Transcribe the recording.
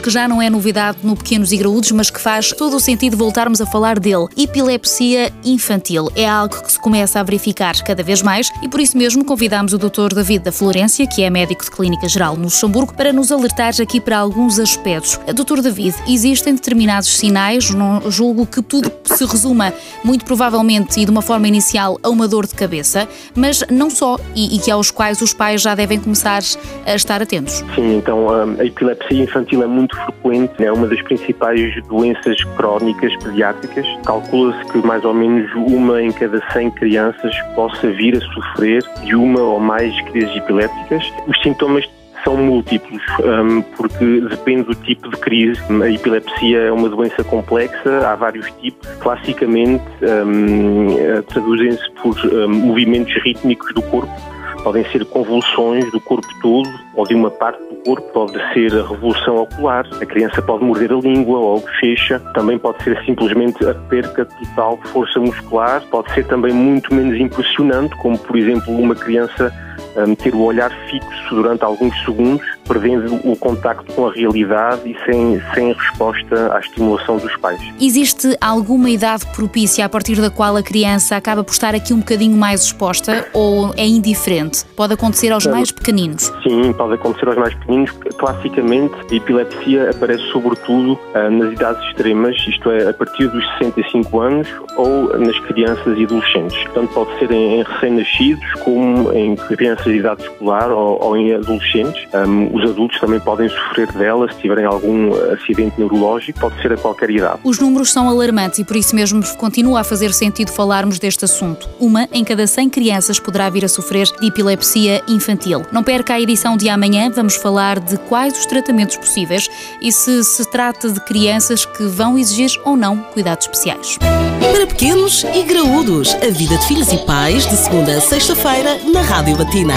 que já não é novidade no Pequenos e Graúdos, mas que faz todo o sentido voltarmos a falar dele. Epilepsia infantil é algo que se começa a verificar cada vez mais e por isso mesmo convidamos o Dr. David da Florência, que é médico de Clínica Geral no Luxemburgo, para nos alertar aqui para alguns aspectos. Dr. David, existem determinados sinais, não julgo que tudo se resuma muito provavelmente e de uma forma inicial a uma dor de cabeça, mas não só, e, e que aos quais os pais já devem começar a estar atentos. Sim, então a epilepsia infantil é muito frequente, é uma das principais doenças crónicas pediátricas. Calcula-se que mais ou menos uma em cada 100 crianças possa vir a sofrer de uma ou mais crises epilépticas. Os sintomas são múltiplos, um, porque depende do tipo de crise. A epilepsia é uma doença complexa, há vários tipos. Classicamente, um, eh, traduzem-se por um, movimentos rítmicos do corpo podem ser convulsões do corpo todo ou de uma parte do corpo, pode ser a revolução ocular, a criança pode morder a língua ou a bochecha, também pode ser simplesmente a perca total de força muscular, pode ser também muito menos impressionante, como por exemplo uma criança um, ter o olhar fixo durante alguns segundos perdendo o contacto com a realidade e sem, sem resposta à estimulação dos pais. Existe alguma idade propícia a partir da qual a criança acaba por estar aqui um bocadinho mais exposta ou é indiferente? Pode acontecer aos mais pequeninos? Sim, pode acontecer aos mais pequeninos. Classicamente, a epilepsia aparece sobretudo uh, nas idades extremas, isto é, a partir dos 65 anos ou nas crianças e adolescentes. Portanto, pode ser em, em recém-nascidos, como em crianças de idade escolar ou, ou em adolescentes. Um, os adultos também podem sofrer dela se tiverem algum acidente neurológico, pode ser a qualquer idade. Os números são alarmantes e por isso mesmo continua a fazer sentido falarmos deste assunto. Uma em cada 100 crianças poderá vir a sofrer de epilepsia infantil. Não perca a edição de amanhã, vamos falar de quais os tratamentos possíveis e se se trata de crianças que vão exigir ou não cuidados especiais. Para pequenos e graúdos, a vida de filhos e pais, de segunda a sexta-feira, na Rádio Batina.